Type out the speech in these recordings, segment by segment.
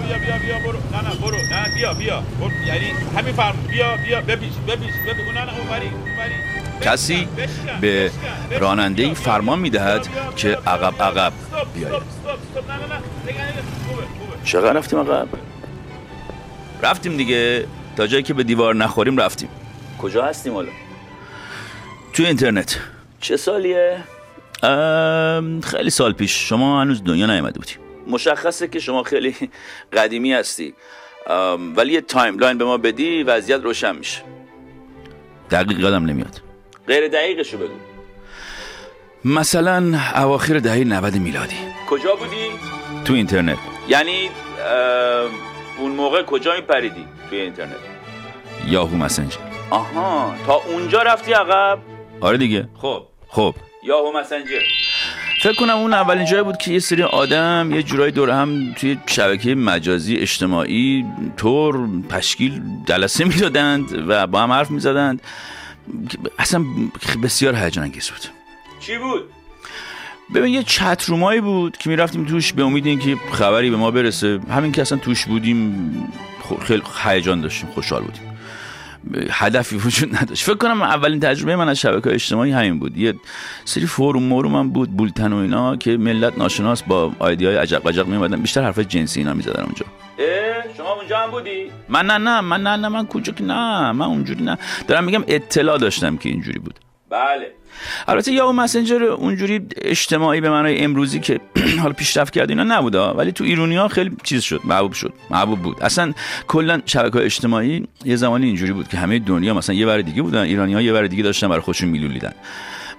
بیا بیا بیا بیا برو. نه نه برو. نه بیا بیا. برو. یعنی همین فرم بیا بیا بپیچ بپیچ. بپیچ نه نه اونوری اونوری. کسی به راننده فرمان می‌دهد که عقب عقب بیاید چقدر رفتیم عقب؟ رفتیم دیگه. تا جایی که به دیوار نخوریم رفتیم. کجا هستیم حالا؟ تو اینترنت. چه سالیه؟ خیلی سال پیش. شما هنوز دنیا نیومده بودی. مشخصه که شما خیلی قدیمی هستی. ولی یه timeline به ما بدی وضعیت روشن میشه. دقیق یادم نمیاد. غیر دقیقشو بگو. مثلا اواخر دهه 90 میلادی. کجا بودی؟ تو اینترنت. یعنی اون موقع کجا میپریدی توی اینترنت؟ یاهو مسنجر. آها تا اونجا رفتی عقب؟ آره دیگه. خب. خب. یاهو مسنجر. فکر کنم اون اولین جایی بود که یه سری آدم یه جورایی دور هم توی شبکه مجازی اجتماعی طور تشکیل جلسه می‌دادند و با هم حرف می‌زدند. اصلا بسیار هیجان انگیز بود. چی بود؟ ببین یه چت رومایی بود که می‌رفتیم توش به امید اینکه خبری به ما برسه. همین که اصلا توش بودیم خیلی هیجان داشتیم خوشحال بودیم. هدفی وجود نداشت. فکر کنم اولین تجربه من از شبکه اجتماعی همین بود. یه سری فوروم موروم هم بود بولتن و اینا که ملت ناشناس با آیدی های عجق عجق میومدن بیشتر حرف جنسی اینا می‌زدن اونجا. شما اونجا هم بودی؟ من نه نه من نه نه من کجا که نه من اونجوری نه. دارم میگم اطلاع داشتم که اینجوری بود. بله. البته یا مسنجر اونجوری اجتماعی به معنای امروزی که حالا پیشرفت کرد اینا نبوده ولی تو ایرونی ها خیلی چیز شد محبوب شد محبوب بود. اصلا کلا شبکه اجتماعی یه زمانی اینجوری بود که همه دنیا مثلا یه ور دیگه بودن ایرانی ها یه ور دیگه داشتن برای خودشون میلولیدن.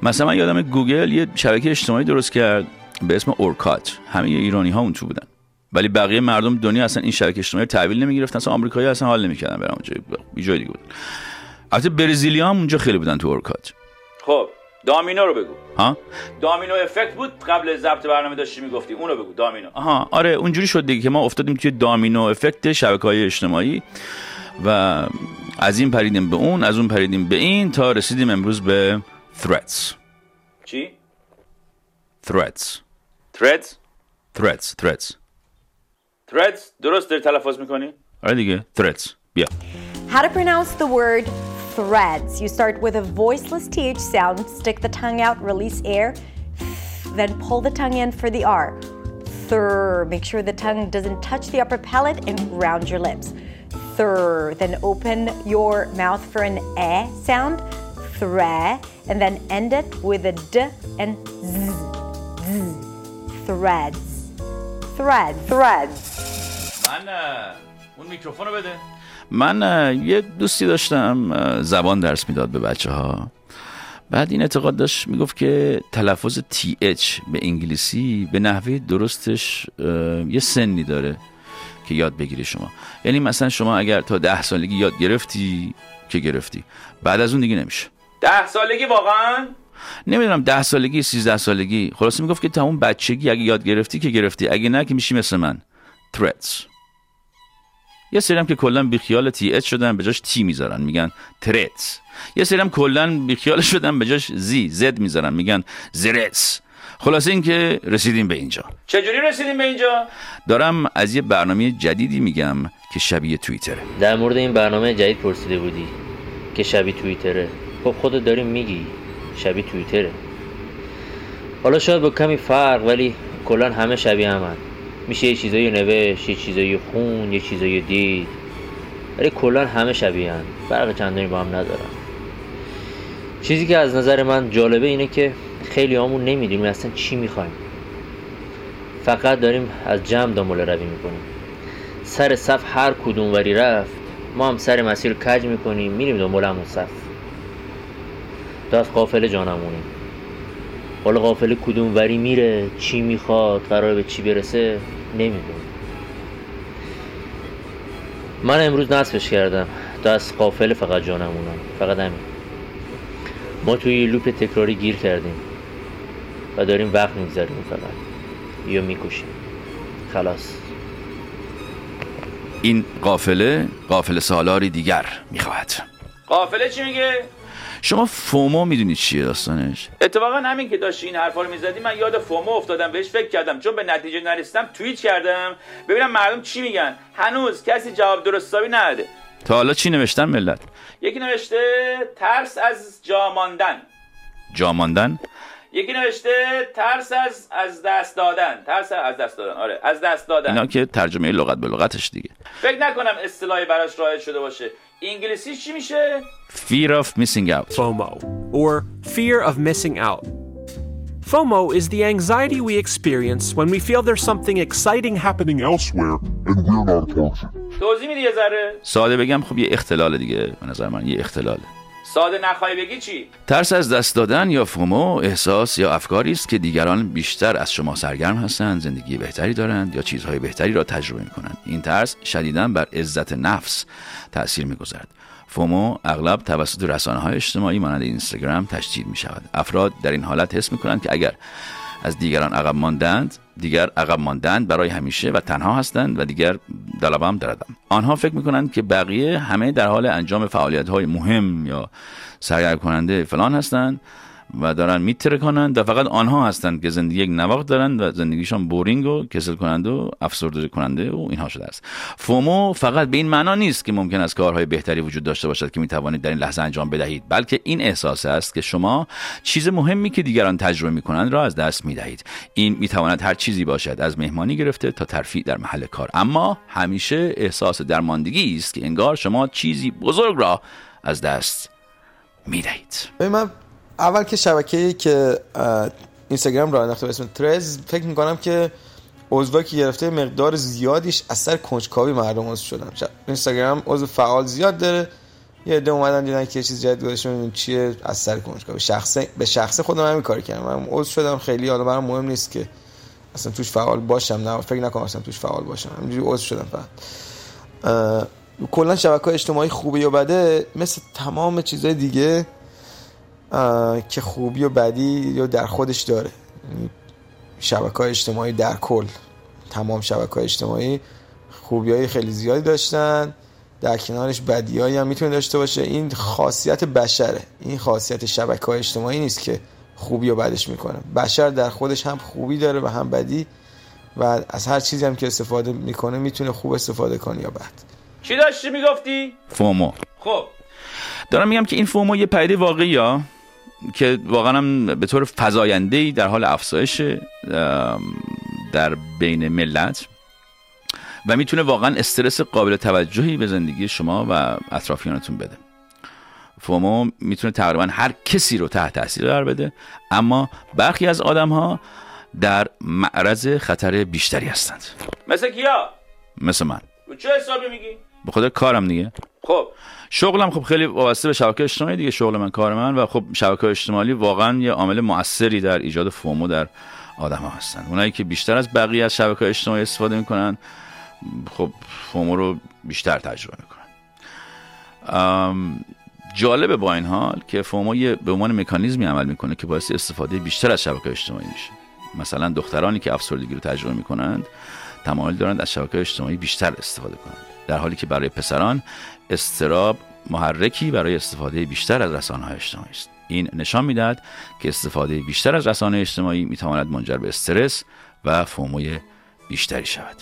مثلا من یادم گوگل یه شبکه اجتماعی درست کرد به اسم اورکات همه ایرانی ها اون تو بودن. ولی بقیه مردم دنیا اصلا این شبکه اجتماعی تحویل نمی‌گرفتن اصلا آمریکایی اصلا حال نمی‌کردن یه جای دیگه بودن البته برزیلی هم اونجا خیلی بودن تو اورکات خب دامینو رو بگو. ها؟ دامینو افکت بود قبل ضبط برنامه داشتی می‌گفتی. اونو بگو دامینو. آها آره اونجوری شد دیگه که ما افتادیم توی دامینو افکت شبکه های اجتماعی و از این پریدیم به اون از اون پریدیم به این تا رسیدیم امروز به threads چی؟ Threads threads threads threads threads درست داری تلفظ می‌کنی؟ آره دیگه threads بیا. How to pronounce the word threads. You start with a voiceless TH sound, stick the tongue out, release air, then pull the tongue in for the R. Thr. Make sure the tongue doesn't touch the upper palate and round your lips. Thr. Then open your mouth for an eh sound, thre, and then end it with a d and z. z. Threads. Threads. Threads. Anna, unmikrofonuna böde. من یه دوستی داشتم زبان درس می‌داد به بچه ها بعد این اعتقاد داشت می‌گفت که تلفظ TH به انگلیسی به نحوه درستش یه سنی داره که یاد بگیری شما. یعنی مثلا شما اگر تا ده سالگی یاد گرفتی که گرفتی؟ بعد از اون دیگه نمیشه. ده سالگی واقعا؟ نمی‌دونم ده سالگی سیزده سالگی. خلاصه می‌گفت که تا اون بچگی اگه یاد گرفتی که گرفتی. اگه نه که میشی مثل من. Threats. یه سری هم که کلا بیخیال تی اچ شدن به جاش تی می‌ذارن میگن ترتس. یه سری هم کلا بیخیال شدن به جاش زی زد می‌ذارن میگن زرتس خلاصه اینکه رسیدیم به اینجا. چجوری رسیدیم به اینجا؟ دارم از یه برنامه جدیدی میگم که شبیه توییتره. در مورد این برنامه جدید پرسیده بودی که شبیه توییتره. خب خودت داری میگی شبیه توییتره. حالا شاید با کمی فرق ولی کلا همه شبیه همن. میشه یه چیزایی نوشت یه چیزایی خون یه چیزایی دید. ولی کلا همه شبیه هم فرق چندانی با هم ندارن. چیزی که از نظر من جالبه اینه که خیلی همون نمی‌دونیم اصلا چی می‌خوایم. فقط داریم از جمع دنبال روی می‌کنیم. سر صف هر کدوم وری رفت ما هم سر مسیر کج می‌کنیم میریم دنبال همون صف. تو از قافله جانمونیم حالا قافله کدوم وری میره چی می‌خواد قرار به چی برسه؟ نمی‌دونم من امروز نصفش کردم. تا از قافله فقط جانمونم. فقط همین. ما توی لوپ تکراری گیر کردیم. و داریم وقت می‌گذاریم فقط. یا می‌کشیم. خلاص. این قافله قافله سالاری دیگر می‌خواهد. قافله چی میگه؟ شما فومو می‌دونید چیه داستانش؟ اتفاقا همین که داشتی این حرفا رو می‌زدی من یاد فومو افتادم بهش فکر کردم. چون به نتیجه نرسیدم توییت کردم. ببینم مردم چی میگن. هنوز کسی جواب درستابی نداده. تا حالا چی نوشتن ملت؟ یکی نوشته ترس از جا ماندن. جا ماندن؟ یکی نوشته ترس از از دست دادن. ترس از دست دادن. آره از دست دادن. اینا که ترجمه لغت به لغتش دیگه. فکر نکنم اصطلاحی براش رایج شده باشه. انگلیسی چی میشه fear of missing out FOMO, or fear of missing out. FOMO is the anxiety we experience when we feel there's something exciting happening. happening elsewhere and we're not a part of it. توضیح میدی یه ذره ساده بگم خب یه اختلال دیگه به نظر من یه اختلاله ساده نخوای بگی چی؟ ترس از دست دادن یا فومو احساس یا افکاری است که دیگران بیشتر از شما سرگرم هستند زندگی بهتری دارند یا چیزهای بهتری را تجربه می کنند این ترس شدیدا بر عزت نفس تاثیر می‌گذارد. فومو اغلب توسط رسانه های اجتماعی مانند اینستاگرام تشدید می شود افراد در این حالت حس می کنند که اگر از دیگران عقب ماندند دیگر عقب ماندند برای همیشه و تنها هستند و دیگر دلبم دردم. آنها فکر می‌کنند که بقیه همه در حال انجام فعالیت های مهم یا سرگرم کننده فلان هستند. و دارن میتره کنند و فقط آنها هستند که زندگی یک نواخت دارند و زندگیشان بورینگ و کسل کننده و افسرده کننده و اینها شده است. فومو فقط به این معنا نیست که ممکن است کارهای بهتری وجود داشته باشد که می‌توانید در این لحظه انجام بدهید بلکه این احساس است که شما چیز مهمی که دیگران تجربه می‌کنند را از دست می‌دهید. این می‌تواند هر چیزی باشد از مهمانی گرفته تا ترفیع در محل کار. اما همیشه احساس درماندگی است که انگار شما چیزی بزرگ را از دست می‌دهید. من اول که شبکه‌ای که اینستاگرام راه انداخته به اسم ترز فکر می‌کنم که عضوایی که گرفته مقدار زیادیش از سر کنجکاوی مردم عضو شدن. اینستاگرام عضو فعال زیاد داره. یه عده اومدن دیدن که چیز جدید گذاشته ببینیم چیه؟ از سر کنجکاوی. شخصه به شخصه خودم همین کار کردم. من عضو شدم. خیلی حالا برام مهم نیست که اصلا توش فعال باشم. نه فکر نکنم اصلا توش فعال باشم. همینجوری عضو شدم فقط. کلا شبکه اجتماعی خوبه یا بده؟ مثل تمام چیزهای دیگه که خوبی و بدی یا در خودش داره. شبکه های اجتماعی در کل تمام شبکه های اجتماعی خوبی های خیلی زیادی داشتن. در کنارش بدی هم می‌تونه داشته باشه. این خاصیت بشره. این خاصیت شبکه های اجتماعی نیست که خوبی و بدش می‌کنه. بشر در خودش هم خوبی داره و هم بدی و از هر چیزی هم که استفاده می‌کنه می‌تونه خوب استفاده کنه یا بد چی داشتی می‌گفتی؟ فومو. خب. دارم میگم که این فومو یه پدیده واقعی ها که واقعا هم به طور فزاینده در حال افزایش در بین ملت و می‌تونه واقعا استرس قابل توجهی به زندگی شما و اطرافیانتون بده. فومو می‌تونه تقریبا هر کسی رو تحت تاثیر قرار بده اما برخی از آدم ها در معرض خطر بیشتری هستند. مثل کیا؟ مثل من. چه حسابی میگی؟ به خاطر کارم دیگه. خب. شغلم خب خیلی وابسته به شبکه اجتماعی دیگه شغل من کار من و خب شبکه اجتماعی واقعا یه عامل موثری در ایجاد فومو در آدم ها هستن. اونایی که بیشتر از بقیه از شبکه اجتماعی استفاده می‌کنن خب فومو رو بیشتر تجربه می‌کنن. جالبه با این حال که فومو یه به عنوان مکانیزمی عمل می‌کنه که باعث استفاده بیشتر از شبکه اجتماعی میشه. مثلا دخترانی که افسردگی رو تجربه می‌کنند تمایل دارند از شبکه اجتماعی بیشتر استفاده کنند. در حالی که برای پسران استراب محرکی برای استفاده بیشتر از رسانه های اجتماعی است. این نشان می‌دهد که استفاده بیشتر از رسانه اجتماعی می‌تواند منجر به استرس و فوموی بیشتری شود.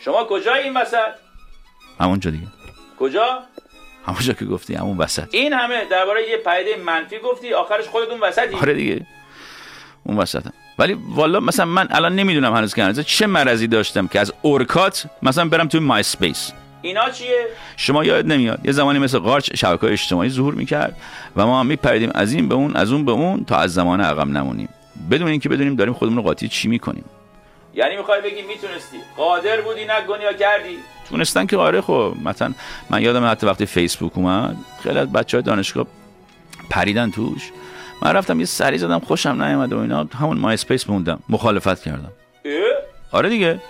شما کجای این وسط؟ همونجا دیگه. کجا؟ همونجا که گفتی همون وسط. این همه درباره یه پدیده منفی گفتی آخرش خودتون وسطی. آره دیگه. اون وسطم ولی والا مثلا من الان نمی‌دونم هنوز که هنوز چه مرضی داشتم که از اورکات مثلا برم توی مای اسپیس اینا چیه؟ شما یاد نمیاد یه زمانی مثل قارچ شبکه اجتماعی ظهور می‌کرد و ما هم میپریدیم از این به اون از اون به اون تا از زمان عقب نمونیم. بدون اینکه بدونیم داریم خودمون رو قاطی چی می‌کنیم. یعنی می‌خوای بگی می‌تونستی. قادر بودی نکنی یا کردی. تونستن که آره خب مثلا من یادم حتی وقتی فیسبوک اومد خیلی از بچه های دانشگاه پریدن توش. من رفتم یه سری زدم خوشم نیومد و اینا همون مای اسپیس موندم مخالفت کردم. اه؟ آره دیگه.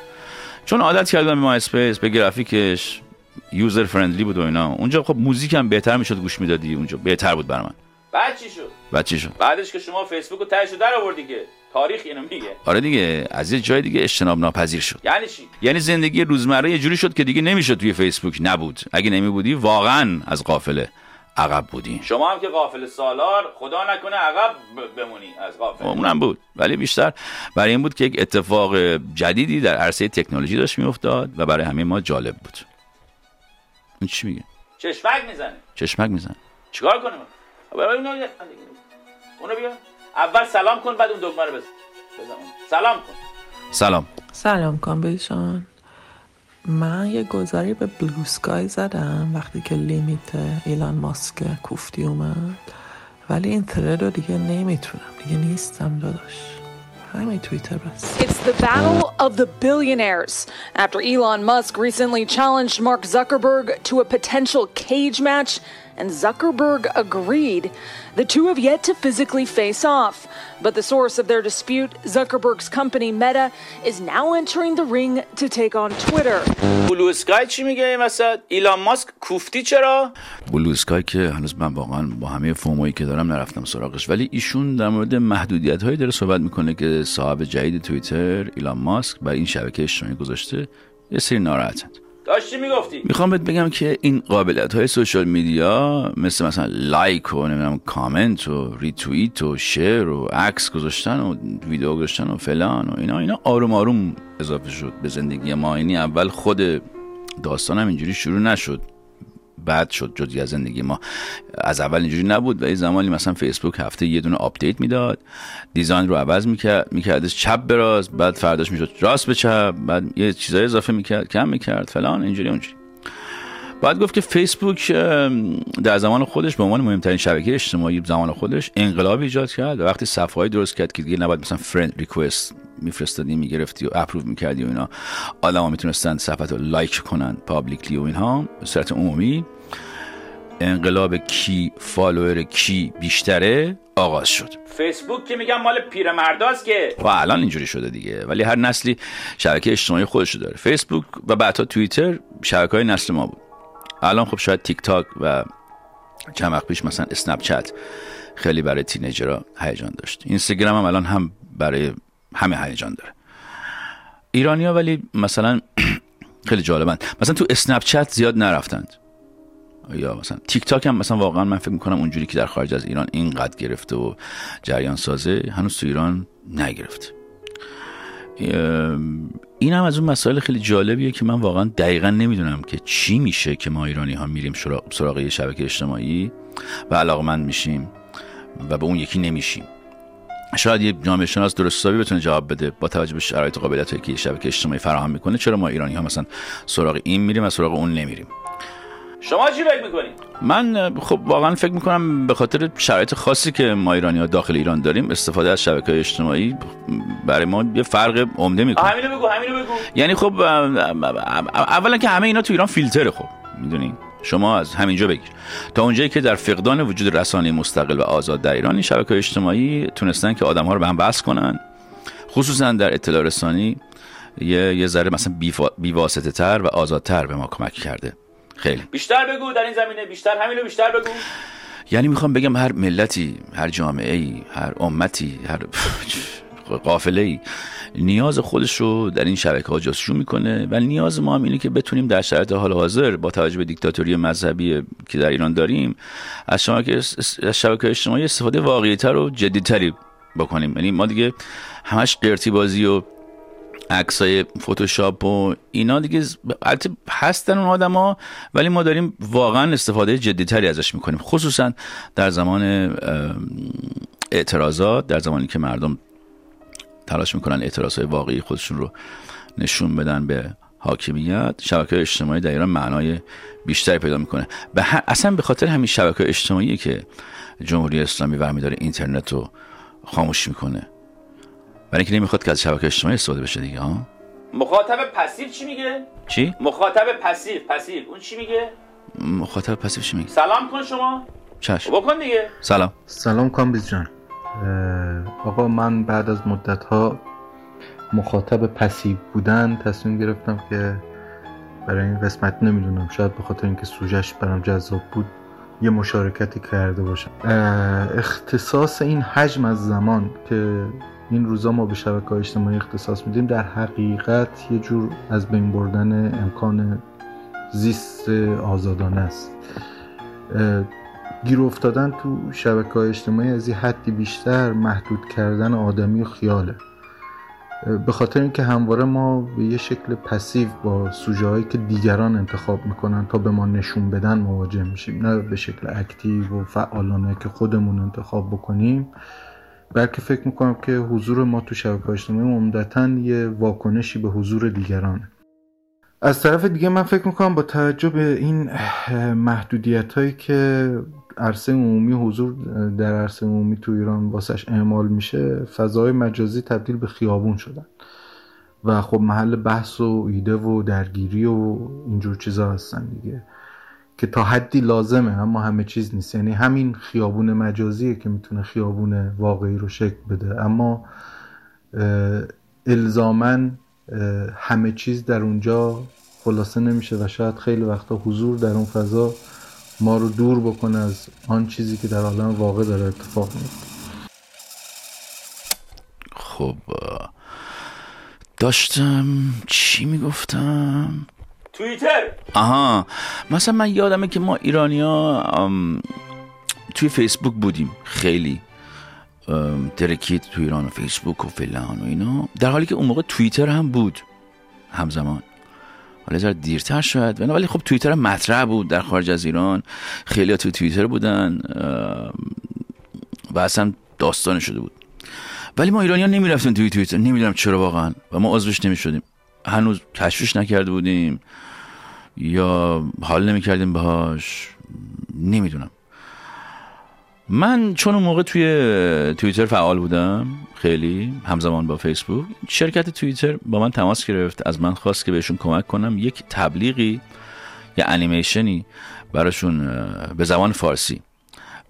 چون عادت کردم به اسپیس به گرافیکش یوزر فرندلی بود و اینا. اونجا خب موزیک هم بهتر می‌شد گوش می‌دادی اونجا بهتر بود برای من. بعد چی شد؟ بعد چی شد؟ بعدش که شما فیسبوک رو تهش در آوردی که تاریخ اینو میگه. آره دیگه از یه جای دیگه اجتناب ناپذیر شد. یعنی چی؟ یعنی زندگی روزمره یه جوری شد که دیگه نمی‌شد توی فیسبوک نبود. اگه نمی بودی واقعا از قافله. عقب بودیم شما هم که قافل سالار خدا نکنه عقب بمونی از قافل اونم بود. ولی بیشتر برای این بود که یک اتفاق جدیدی در عرصه تکنولوژی داشت میافتاد و برای همه ما جالب بود. این چی میگه؟ چشمک می‌زنه. چشمک می‌زنه. چیکار کنیم؟ اونو بیا. اول سلام کن بعد اون دکمه رو بزن. سلام کن. سلام. سلام کن جان. من یه گذاری به بلو سکای زدم وقتی که لیمیت ایلان ماسک کوفتی اومد. ولی این ترد رو دیگه نمی‌تونم دیگه نیستم داداش. همین توییتر بس. It's the battle of the billionaires. After Elon Musk recently challenged Mark Zuckerberg to a potential cage match and Zuckerberg agreed. The two have yet to physically face off, but the source of their dispute, Zuckerberg's company Meta, is now entering the ring to take on Twitter. بلو اسکای چی میگه این وسط؟ ایلان ماسک کوفتی چرا؟ بلو اسکای که هنوز من واقعا با همه فومایی که دارم نرفتم سراغش ولی ایشون در مورد محدودیت هایی داره صحبت می‌کنه که صاحب جدید توییتر ایلان ماسک بر این شبکه اجتماعی گذاشته یه سری ناراحتند داشتی می‌گفتی. می‌خوام بهت بگم که این قابلیت های social media مثل مثلا like و نمی‌دونم کامنت و ریتوییت و share و عکس گذاشتن و ویدیو گذاشتن و فلان و اینا اینا آروم آروم اضافه شد به زندگی ما. اینی اول خود داستانم اینجوری شروع نشد. بعد شد جزی از زندگی ما. از اول اینجوری نبود و یه زمانی مثلا فیسبوک هفته یه دونه update می‌داد design رو عوض می‌کرد میکردش چپ به راست بعد فرداش می‌شد راست به چپ بعد یه چیزای اضافه می‌کرد کم می‌کرد فلان اینجوری اونجوری. باید گفت که فیسبوک در زمان خودش به عنوان مهمترین شبکه اجتماعی زمان خودش انقلاب ایجاد کرد و وقتی صفحه درست کرد که دیگه نباید مثلا friend request میفرستادی می‌گرفتی و approve می‌کردی و اینا آدما می‌تونستن صفحه رو like کنن publicly و اینها. به صورت عمومی انقلاب کی follower کی بیشتره آغاز شد. فیسبوک که میگم مال پیرمرداست که. و الان اینجوری شده دیگه ولی هر نسلی شبکه اجتماعی خودش داره. فیسبوک و بعدها توییتر شبکه های نسل ما بود. الان خب شاید تیک تاک و چند وقت پیش مثلا اسنپ چت خیلی برای تینیجرها هیجان داشت. اینستاگرام هم الان هم برای همه هیجان داره. ایرانیا ولی مثلا خیلی جالبند. مثلا تو اسنپ چت زیاد نرفتند. یا مثلا تیک تاک هم مثلا واقعا من فکر می‌کنم اونجوری که در خارج از ایران اینقدر گرفته و جریان سازه هنوز تو ایران نگرفت. این هم از اون مسائل خیلی جالبیه که من واقعا دقیقا نمی‌دونم که چی میشه که ما ایرانی ها میریم سراغ یه شبکه اجتماعی و علاقه من میشیم و به اون یکی نمیشیم. شاید یه جامعه شناس درست حسابی بتونه جواب بده با توجه به شرایط قابلیت که شبکه اجتماعی فراهم می‌کنه چرا ما ایرانی ها مثلا سراغ این میریم و سراغ اون نمیریم. شما چی فکر می‌کنید من خب واقعا فکر می‌کنم به خاطر شرایط خاصی که ما ایرانی ها داخل ایران داریم استفاده از شبکه اجتماعی برای ما یه فرق عمده می‌کنه. همینو بگو همینو بگو. یعنی خب اولا که همه اینا تو ایران فیلتره خب می‌دونین شما از همینجا بگیر. تا اونجایی که در فقدان وجود رسانه مستقل و آزاد در ایران این شبکه اجتماعی تونستن که آدم ها رو به هم بس کنن. خصوصا در اطلاع رسانی یه یه ذره مثلا بیواسطه تر و آزادتر به ما کمک کرده. خیلی. بیشتر بگو در این زمینه بیشتر همینو بیشتر بگو. یعنی می‌خوام بگم هر ملتی هر جامعه ای هر امتی هر قافله ای نیاز خودش رو در این شبکه ها جستجو می‌کنه و نیاز ما هم اینه که بتونیم در شرایط حال حاضر با توجه به دیکتاتوری مذهبی که در ایران داریم از شبکه اجتماعی استفاده واقعی تر و جدیتری بکنیم. یعنی ما دیگه همش قرتی بازی و عکسای فتوشاپ و اینا دیگه البته هستن اون آدما ولی ما داریم واقعا استفاده جدیتری ازش می‌کنیم. خصوصا در زمان اعتراضات در زمانی که مردم تلاش می‌کنن اعتراضهای واقعی خودشون رو نشون بدن به حاکمیت شبکه اجتماعی در ایران معنای بیشتری پیدا می‌کنه. به اصلا به خاطر همین شبکه اجتماعی که جمهوری اسلامی برمی داره اینترنت رو خاموش می‌کنه. برای اینکه نمی‌خواد که از شبکه اجتماعی استفاده بشه دیگه ها مخاطب passive چی میگه؟ چی؟ مخاطب passive passive. اون چی میگه؟ مخاطب passive چی میگه؟ سلام کن شما. چشم. بکن دیگه. سلام. سلام کامبیز جان. آقا من بعد از مدت ها مخاطب passive بودن تصمیم گرفتم که برای این قسمت نمی‌دونم شاید به خاطر اینکه سوژش برام جذاب بود یه مشارکتی کرده باشم. اختصاص این حجم از زمان که این روزا ما به شبکه اجتماعی اختصاص میدیم. در حقیقت یه جور از بین بردن امکان زیست آزادانه است. گیر افتادن تو شبکه های اجتماعی از یه حدی بیشتر محدود کردن آدمی و خیاله. به خاطر اینکه همواره ما به یه شکل پسیو با سوژه که دیگران انتخاب می‌کنن تا به ما نشون بدن مواجه میشیم. نه به شکل اکتیو و فعالانه که خودمون انتخاب بکنیم. بلکه فکر می‌کنم که حضور ما تو شبکه اجتماعی عمدتا یه واکنشی به حضور دیگرانه. از طرف دیگه من فکر می‌کنم با توجه به این محدودیت هایی که عرصه عمومی حضور در عرصه عمومی تو ایران واسش اعمال میشه فضای مجازی تبدیل به خیابون شدن. و خب محل بحث و ایده و درگیری و اینجور چیزا هستن دیگه. که تا حدی لازمه اما همه چیز نیست. یعنی همین خیابون مجازیه که می‌تونه خیابون واقعی رو شکل بده. اما الزامن همه چیز در اونجا خلاصه نمیشه و شاید خیلی وقتا حضور در اون فضا ما رو دور بکنه از آن چیزی که در عالم واقع داره اتفاق میفته خب داشتم چی می‌گفتم؟ توییتر. آها. مثلا من یادمه که ما ایرانیا توی فیسبوک بودیم. خیلی ترکیت تو ایران و فیسبوک و فلان و اینا. در حالی که اون موقع توییتر هم بود همزمان. حالا ذره دیرتر شد. ولی خب توییتر مطرح بود در خارج از ایران. خیلی تو توییتر بودن و اصلا داستان شده بود. ولی ما ایرانی ها نمی رفتیم توی توییتر. نمی‌دونم چرا واقعا. و ما عضوش نمی شدیم هنوز کشفش نکرده بودیم یا حال نمی کردیم باهاش؟ نمی‌دونم. من چون اون موقع توی توییتر فعال بودم خیلی همزمان با فیسبوک شرکت توییتر با من تماس گرفت از من خواست که بهشون کمک کنم. یک تبلیغی یا انیمیشنی براشون به زبان فارسی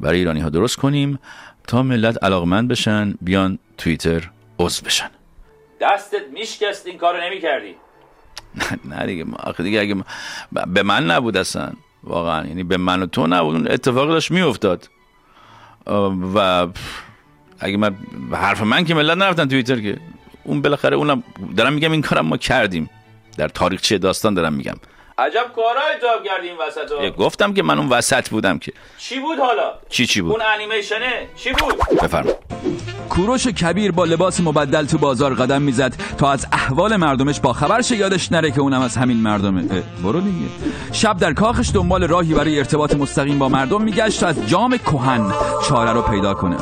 برای ایرانی ها درست کنیم تا ملت علاقمند بشن بیان توییتر عضو بشن. دستت میشکست این کارو نمی کردی نه دیگه آخه دیگه اگه به من نبود اصلا واقعا. یعنی به من و تو نبود اون اتفاق داشت میافتاد. و اگه من حرف من که ملت نرفتن توییتر که. اون بالاخره اونم دارم میگم این کارم ما کردیم. در تاریخچه داستان دارم میگم. عجب کارهای تو کردیم وسط گفتم که من اون وسط بودم که. چی بود حالا؟ چی چی بود؟ اون انیمیشنه؟ چی بود؟ بفرما. کوروش کبیر با لباس مبدل تو بازار قدم می‌زد تا از احوال مردمش با خبر شه یادش نره که اونم از همین مردمه برو دیگه. شب در کاخش دنبال راهی برای ارتباط مستقیم با مردم میگشت تا از جام کهن چاره رو پیدا کنه.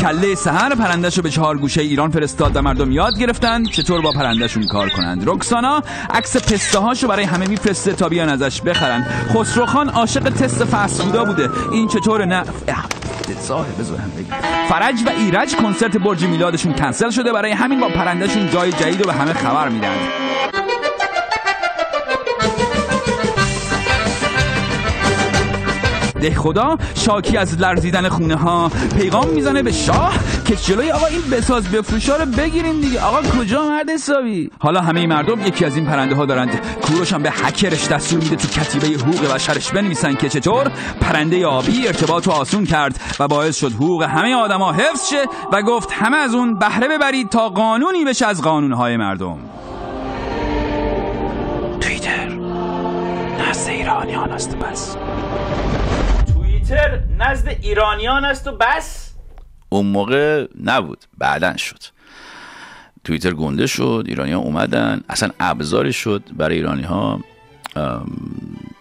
کله سهر پرندهشو به چهار گوشه ایران فرستاد و مردم یاد گرفتن چطور با پرندهشون کار کنند. رکسانا عکس پسته هاشو برای همه میفرسته تا بیان ازش بخرن. خسروخان عاشق تست فسفودا بوده این چطور نه فرج و ایرج کنسرت برج میلادشون کنسل شده برای همین با پرندهشون جای جدید رو به همه خبر میدن. ده خدا شاکی از لرزیدن خونه ها پیغام می‌زنه به شاه که جلوی آقا این بساز بفروشا رو بگیریم دیگه. آقا کجا مرد حسابی؟ حالا همه مردم یکی از این پرنده ها دارند. کوروش هم به هکرش دستور میده تو کتیبه حقوق بشرش بنویسن که چطور پرنده آبی ارتباط رو آسون کرد و باعث شد حقوق همه آدما حفظ شه و گفت همه از اون بهره ببرید تا قانونی بشه از قانونهای مردم. تویتر نزد ایرانیان است بس. توییتر نزد ایرانیان است و بس؟ اون موقع نبود. بعدا شد. توییتر گنده شد ایرانی ها اومدن. اصلا ابزاری شد برای ایرانی ها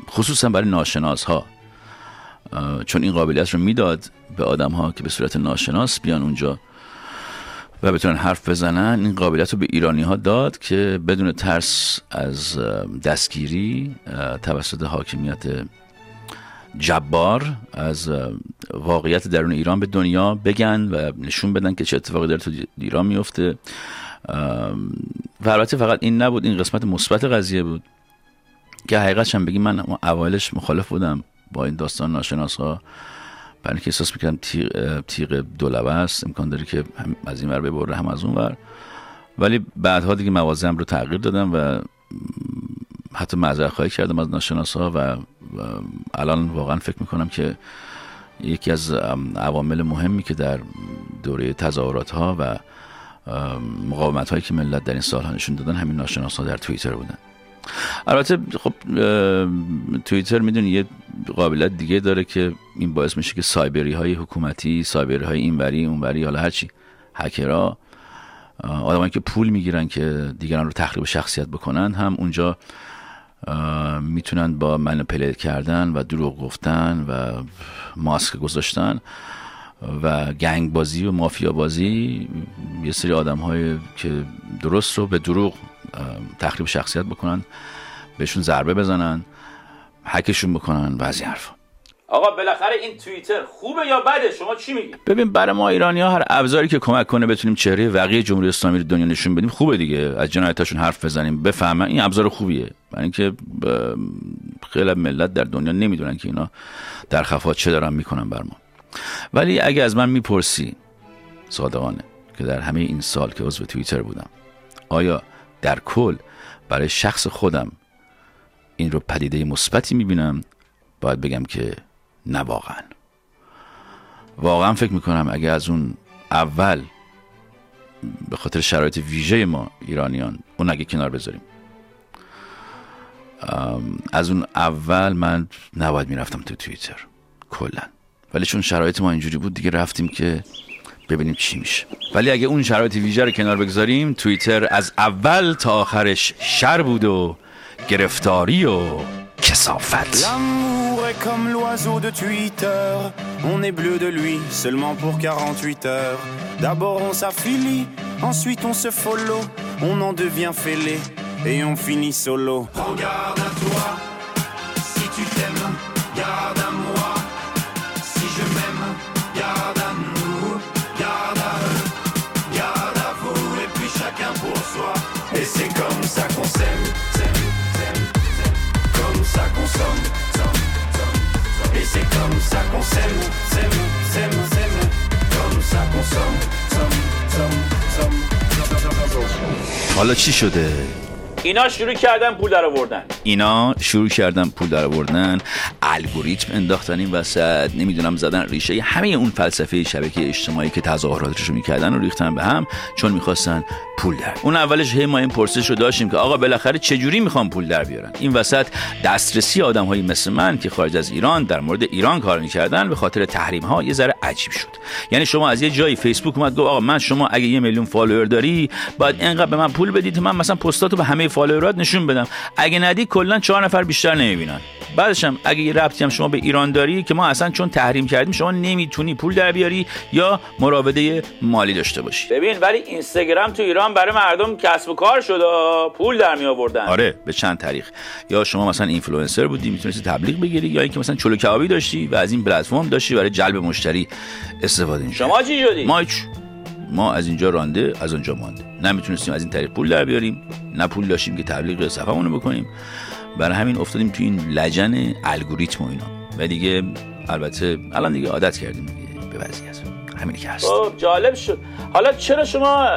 خصوصا برای ناشناس ها چون این قابلیت رو می‌داد به آدم ها که به صورت ناشناس بیان اونجا و بتونن حرف بزنن این قابلیت رو به ایرانی ها داد که بدون ترس از دستگیری توسط حاکمیت جبار از واقعیت درون ایران به دنیا بگن و نشون بدن که چه اتفاقی داره تو ایران میفته. و البته فقط این نبود این قسمت مثبت قضیه بود که حقیقتش هم بگیم من اولش مخالف بودم با این داستان ناشناس ها برای اینکه احساس می‌کردم تیغ, تیغ دولبه است امکان داره که هم از این ور ببره هم از اون ور. ولی بعدها دیگه موازم رو تغییر دادم و حتی معذرت خواهی کردم از ناشناس ها و الان واقعا فکر می‌کنم که یکی از عوامل مهمی که در دوره تظاهرات ها و مقاومت هایی که ملت در این سالها نشون دادن همین ناشناس ها در توییتر بودن. البته خب توییتر می‌دونی یه قابلیت دیگه داره که این باعث میشه که سایبری های حکومتی سایبری های اینوری اونوری حالا هرچی هکرها آدمایی که پول می‌گیرن که دیگران رو تخریب شخصیت بکنن هم اونجا می‌تونن با منپلیت کردن و دروغ گفتن و ماسک گذاشتن و گنگ بازی و مافیا بازی یه سری آدم های که درست رو به دروغ تخریب شخصیت بکنن بهشون ضربه بزنن حکشون بکنن و از این آقا بالاخره این توییتر خوبه یا بده؟ شما چی میگی؟ ببین برای ما ایرانی ها هر ابزاری که کمک کنه بتونیم چهره وقیه جمهوری اسلامی رو دنیا نشون بدیم خوبه دیگه. از جنایتاشون حرف بزنیم بفهمن. این ابزار خوبیه. برای اینکه خیلی ملت در دنیا نمی‌دونن که اینا در خفا چه دارن می‌کنن بر ما. ولی اگه از من می‌پرسی صادقانه که در همه این سال که عضو توییتر بودم آیا در کل برای شخص خودم این رو پدیده مثبتی می‌بینم؟ باید بگم که نه واقعا. واقعا فکر می‌کنم اگه از اون اول به خاطر شرایط ویژه ما ایرانیان اون اگه کنار بذاریم. از اون اول من نباید می‌رفتم تو توییتر کلا. ولی چون شرایط ما اینجوری بود دیگه رفتیم که ببینیم چی میشه. ولی اگه اون شرایط ویژه رو کنار بگذاریم توییتر از اول تا آخرش شر بود و گرفتاری و کسافت. Comme l'oiseau de Twitter. On est bleu de lui seulement pour 48 heures. D'abord on s'affilie, ensuite on se follow. On en devient fêlé et on finit solo. Regarde à toi, si tu t'aimes, ça qu'on s'aime, s'aime, s'aime, s'aime. Comme ça qu'on somme, somme, somme, somme, somme, somme, somme. حالا چی شده اینا شروع کردن پول در آوردن اینا شروع کردن پول در آوردن الگوریتم انداختن این وسط نمی‌دونم زدن ریشه همه اون فلسفه شبکه اجتماعی که تظاهراتش رو می‌کردن رو ریختن به هم چون می‌خواستن پول در. اون اولش هی ما این پرسش رو داشتیم که آقا بالاخره چجوری می‌خوان پول در بیارن؟ این وسط دسترسی آدم هایی مثل من که خارج از ایران در مورد ایران کار می‌کردن به خاطر تحریم ها یه ذره عجیب شد. یعنی شما از یه جایی فیسبوک اومد گفت آقا من شما اگه یه میلیون follower داری باید اینقدر به من پول بدید من مثلا پستاتو به همه follower ات نشون بدم. اگه ندی کلا چهار نفر بیشتر نمی‌بینن. بعدش هم اگه ربطی هم شما به ایران داری که ما اصلا چون تحریم کردیم شما نمی‌تونی پول در بیاری یا مراوده مالی داشته باشی. ببین ولی اینستاگرام تو ایران برای مردم کسب و کار شده پول در می آوردن. آره به چند طریق. یا شما مثلا اینفلوئنسر بودی می‌تونستی تبلیغ بگیری یا اینکه مثلا چلو کبابی داشتی و از این پلتفرم داشتی برای جلب مشتری استفاده می‌کردی. شما چی شدی؟ ما ما از اینجا رانده از اونجا مانده. نمی‌تونستیم از این طریق پول در بیاریم نه پول داشتیم که تبلیغ صفحمون رو بکنیم. برای همین افتادیم تو این لجن الگوریتم و اینا. و دیگه البته الان دیگه عادت کردیم دیگه به وضعیت. همینی که هست. خب جالب شد. حالا چرا شما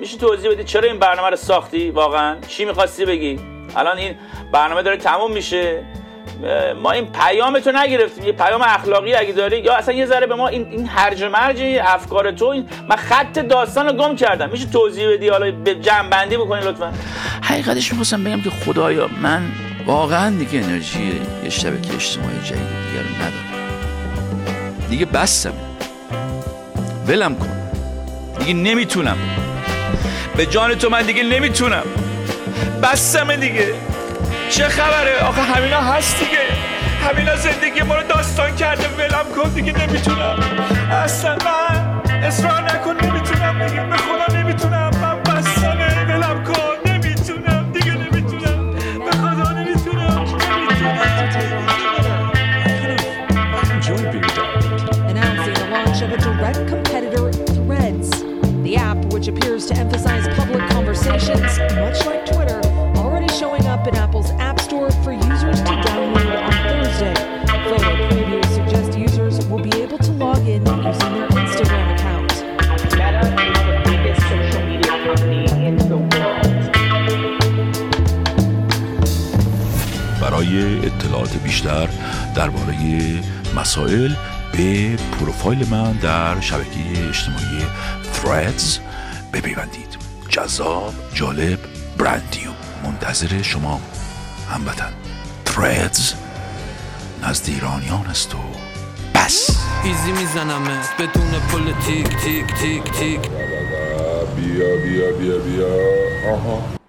میشه توضیح بدی چرا این برنامه رو ساختی واقعا؟ چی می‌خواستی بگی؟ الان این برنامه داره تموم میشه. ما این پیام تو نگرفتیم. یه پیام اخلاقی اگه داری یا اصلا یه ذره به ما این این هرج و مرج افکار تو این من خط داستان رو گم کردم. میشه توضیح بدی؟ حالا به جمع بندی بکنی لطفا. حقیقتش می‌خواستم بگم که خدایا من واقعا دیگه انرژی یه شبکه اجتماعی جدید دیگر رو ندارم. دیگه بستم. ولم کن. دیگه نمی‌تونم. به جان تو من دیگه نمی‌تونم. بستم دیگه. چه خبره؟ آخه همینا هست دیگه. همینا زندگی ما رو داستان کرده. ولم کن دیگه نمی‌تونم. اصلا من اصرار نکن. which appears to emphasize public conversations, much like Twitter, already showing up in Apple's App Store for users to download on Thursday. Photo previews suggest users will be able to log in using their Instagram account. برای اطلاعات بیشتر درباره مسائل به پروفایل من در شبکه اجتماعی Threads بپیوندید. جذاب جالب برندیو منتظر شما هموطن. Threads. نزد ایرانیان است و بس. ایزی میزنمت بدون پل تیک تیک تیک تیک. بیا بیا بیا بیا. آها.